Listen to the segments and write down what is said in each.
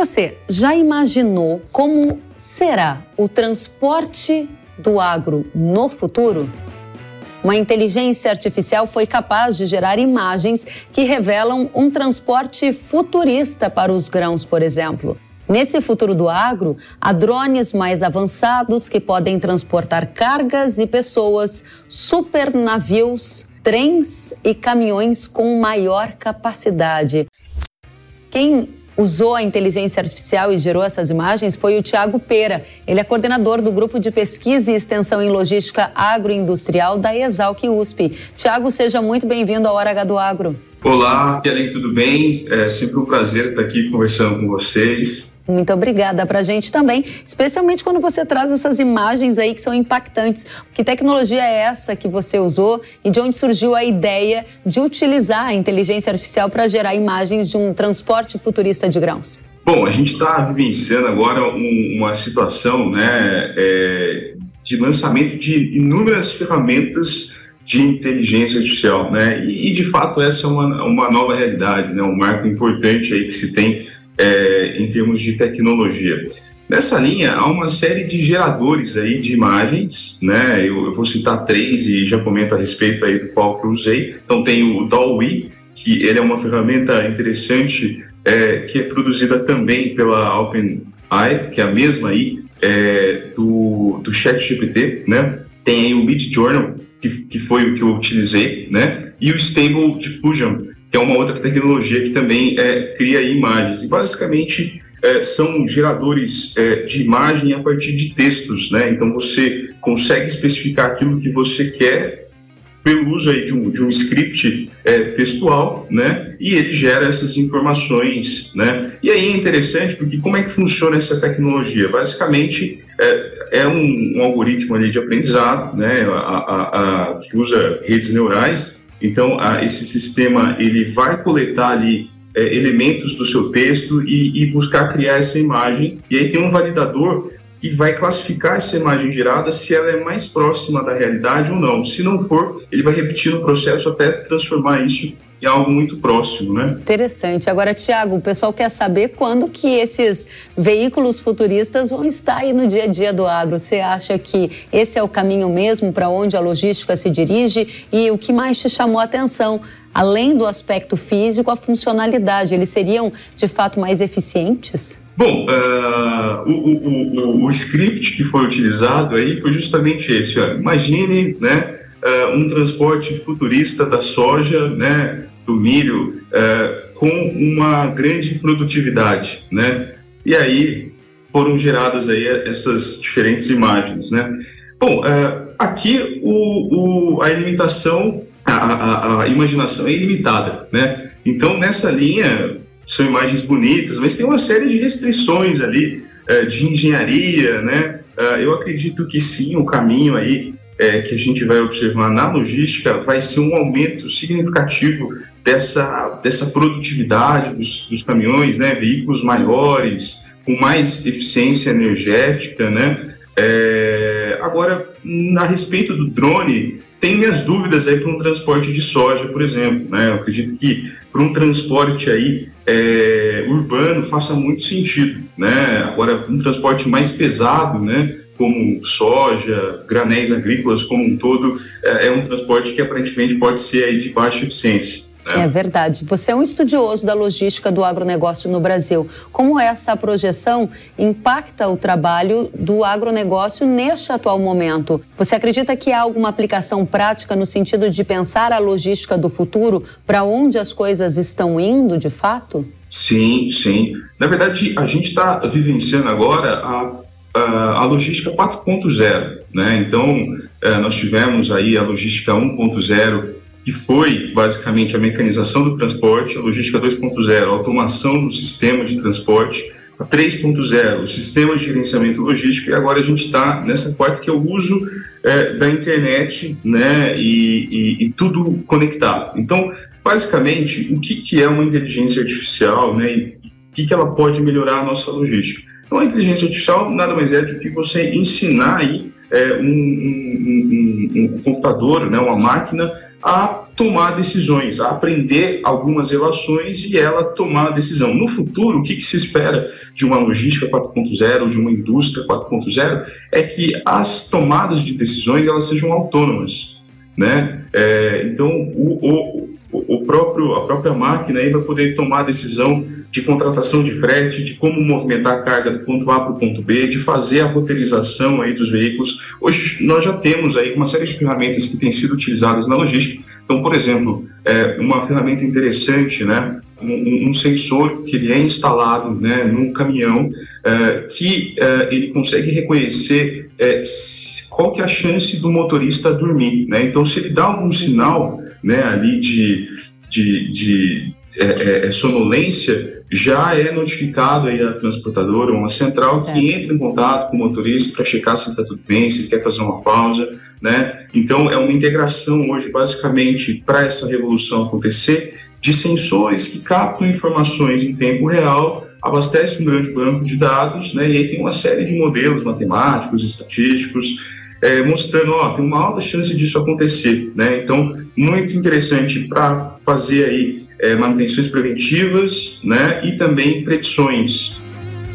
você já imaginou como será o transporte do agro no futuro? Uma inteligência artificial foi capaz de gerar imagens que revelam um transporte futurista para os grãos, por exemplo. Nesse futuro do agro, há drones mais avançados que podem transportar cargas e pessoas, supernavios, trens e caminhões com maior capacidade. Quem usou a inteligência artificial e gerou essas imagens foi o Tiago Pera. Ele é coordenador do Grupo de Pesquisa e Extensão em Logística Agroindustrial da Exalc USP. Tiago, seja muito bem-vindo ao Hora H do Agro. Olá, Pialém, tudo bem? É sempre um prazer estar aqui conversando com vocês. Muito obrigada para a gente também, especialmente quando você traz essas imagens aí que são impactantes. Que tecnologia é essa que você usou e de onde surgiu a ideia de utilizar a inteligência artificial para gerar imagens de um transporte futurista de grãos? Bom, a gente está vivenciando agora um, uma situação né, é, de lançamento de inúmeras ferramentas de inteligência artificial, né? E, de fato essa é uma, uma nova realidade, né? Um marco importante aí que se tem é, em termos de tecnologia. Nessa linha, há uma série de geradores aí de imagens, né? Eu, eu, vou citar três e já comento a respeito aí do qual que eu usei. Então tem o DALL-E, que ele é uma ferramenta interessante é, que é produzida também pela OpenAI, que é a mesma aí é, do, do ChatGPT, né? Tem aí o Midjourney, que, que foi o que eu utilizei, né? E o Stable Diffusion, que é uma outra tecnologia que também é, cria imagens. E basicamente é, são geradores é, de imagem a partir de textos, né? Então você consegue especificar aquilo que você quer pelo uso aí de um, de um script é, textual, né? E ele gera essas informações, né? E aí é interessante porque como é que funciona essa tecnologia? Basicamente é, é um, um, algoritmo ali de aprendizado, né? A, a, a, que usa redes neurais então, a, esse sistema ele vai coletar ali é, elementos do seu texto e, e, buscar criar essa imagem. E aí tem um validador que vai classificar essa imagem gerada se ela é mais próxima da realidade ou não. Se não for, ele vai repetir o processo até transformar isso em algo muito próximo, né? Interessante. Agora, Tiago, o pessoal quer saber quando que esses veículos futuristas vão estar aí no dia a dia do agro. Você acha que esse é o caminho mesmo para onde a logística se dirige? E o que mais te chamou a atenção? Além do aspecto físico, a funcionalidade, eles seriam de fato mais eficientes? Bom, uh, o, o, o, o, script que foi utilizado aí foi justamente esse. Imagine, né, uh, um transporte futurista da soja, né, do milho uh, com uma grande produtividade, né? E aí foram geradas aí essas diferentes imagens, né? Bom, uh, aqui o, o, a limitação, a, a, a, imaginação é ilimitada, né? Então nessa linha são imagens bonitas, mas tem uma série de restrições ali uh, de engenharia, né? eu acredito que sim, o caminho aí é, que a gente vai observar na logística vai ser um aumento significativo dessa, dessa produtividade dos, dos caminhões, né, veículos maiores, com mais eficiência energética, né? É, agora, a respeito do drone, tem minhas dúvidas aí para um transporte de soja, por exemplo, né? Eu acredito que para um transporte aí é, urbano faça muito sentido, né? Agora, um transporte mais pesado, né? Como soja, granéis agrícolas como um todo, é, é um transporte que aparentemente pode ser aí de baixa eficiência. Né? É verdade. Você é um estudioso da logística do agronegócio no Brasil. Como essa projeção impacta o trabalho do agronegócio neste atual momento? Você acredita que há alguma aplicação prática no sentido de pensar a logística do futuro para onde as coisas estão indo de fato? Sim, sim. Na verdade, a gente está vivenciando agora a a logística 4.0, né? Então, é, nós tivemos aí a logística 1.0, que foi basicamente a mecanização do transporte, a logística 2.0, a automação do sistema de transporte, a 3.0, o sistema de gerenciamento logístico, e agora a gente está nessa quarta que é o uso é, da internet, né, e, e, e, tudo conectado. Então, basicamente, o que, que é uma inteligência artificial, né, e o que, que ela pode melhorar a nossa logística? Então, a inteligência artificial nada mais é do que você ensinar aí é, um, um, um computador, né, uma máquina, a tomar decisões, a aprender algumas relações e ela tomar a decisão. No futuro, o que, que se espera de uma logística 4.0, de uma indústria 4.0, é que as tomadas de decisões elas sejam autônomas. Né? É, então, o, o, o próprio, a própria máquina aí vai poder tomar a decisão de contratação de frete, de como movimentar a carga do ponto A para o ponto B, de fazer a roteirização aí dos veículos. Hoje nós já temos aí uma série de ferramentas que têm sido utilizadas na logística. Então, por exemplo, é uma ferramenta interessante, né, um, um, sensor que ele é instalado né, num caminhão é, que é, ele consegue reconhecer é, qual que é a chance do motorista dormir. Né? Então, se ele dá algum sinal né, ali de, de, de é, é, é sonolência, já é notificado aí a transportadora, uma central certo. que entra em contato com o motorista para checar se está tudo bem, se ele quer fazer uma pausa, né? Então é uma integração hoje basicamente para essa revolução acontecer de sensores que captam informações em tempo real, abastecem um grande banco de dados, né? E aí tem uma série de modelos matemáticos, estatísticos, é, mostrando, ó, tem uma alta chance disso acontecer, né? Então, muito interessante para fazer aí é, manutenções preventivas né, e também predições.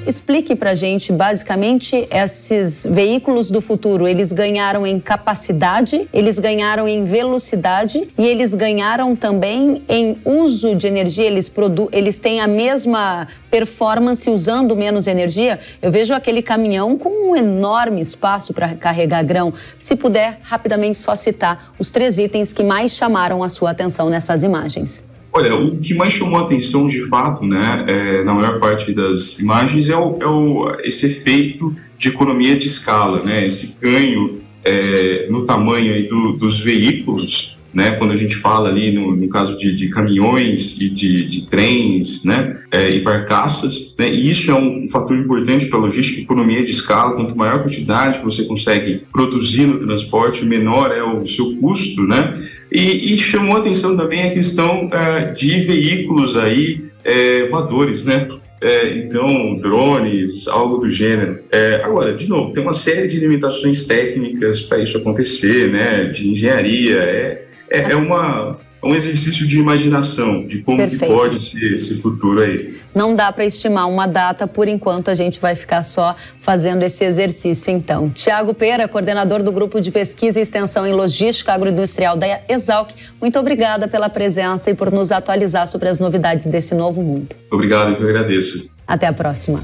Explique para gente, basicamente, esses veículos do futuro, eles ganharam em capacidade, eles ganharam em velocidade e eles ganharam também em uso de energia, eles, produ eles têm a mesma performance usando menos energia. Eu vejo aquele caminhão com um enorme espaço para carregar grão. Se puder, rapidamente só citar os três itens que mais chamaram a sua atenção nessas imagens. Olha, o que mais chamou a atenção de fato, né, é, na maior parte das imagens, é, o, é o, esse efeito de economia de escala, né, esse ganho é, no tamanho do, dos veículos né? Quando a gente fala ali no, no caso de, de, caminhões e de, de trens, né? É, e barcaças, né? E isso é um fator importante para a logística, economia de escala. Quanto maior a quantidade que você consegue produzir no transporte, menor é o seu custo, né? E, e chamou a atenção também a questão é, de veículos aí é, voadores, né? É, então, drones, algo do gênero. É, agora, de novo, tem uma série de limitações técnicas para isso acontecer, né? De engenharia, é, é, é uma, um exercício de imaginação de como pode ser esse futuro aí. Não dá para estimar uma data, por enquanto a gente vai ficar só fazendo esse exercício então. Tiago Pera, coordenador do Grupo de Pesquisa e Extensão em Logística Agroindustrial da Exalc, muito obrigada pela presença e por nos atualizar sobre as novidades desse novo mundo. Obrigado, eu agradeço. Até a próxima.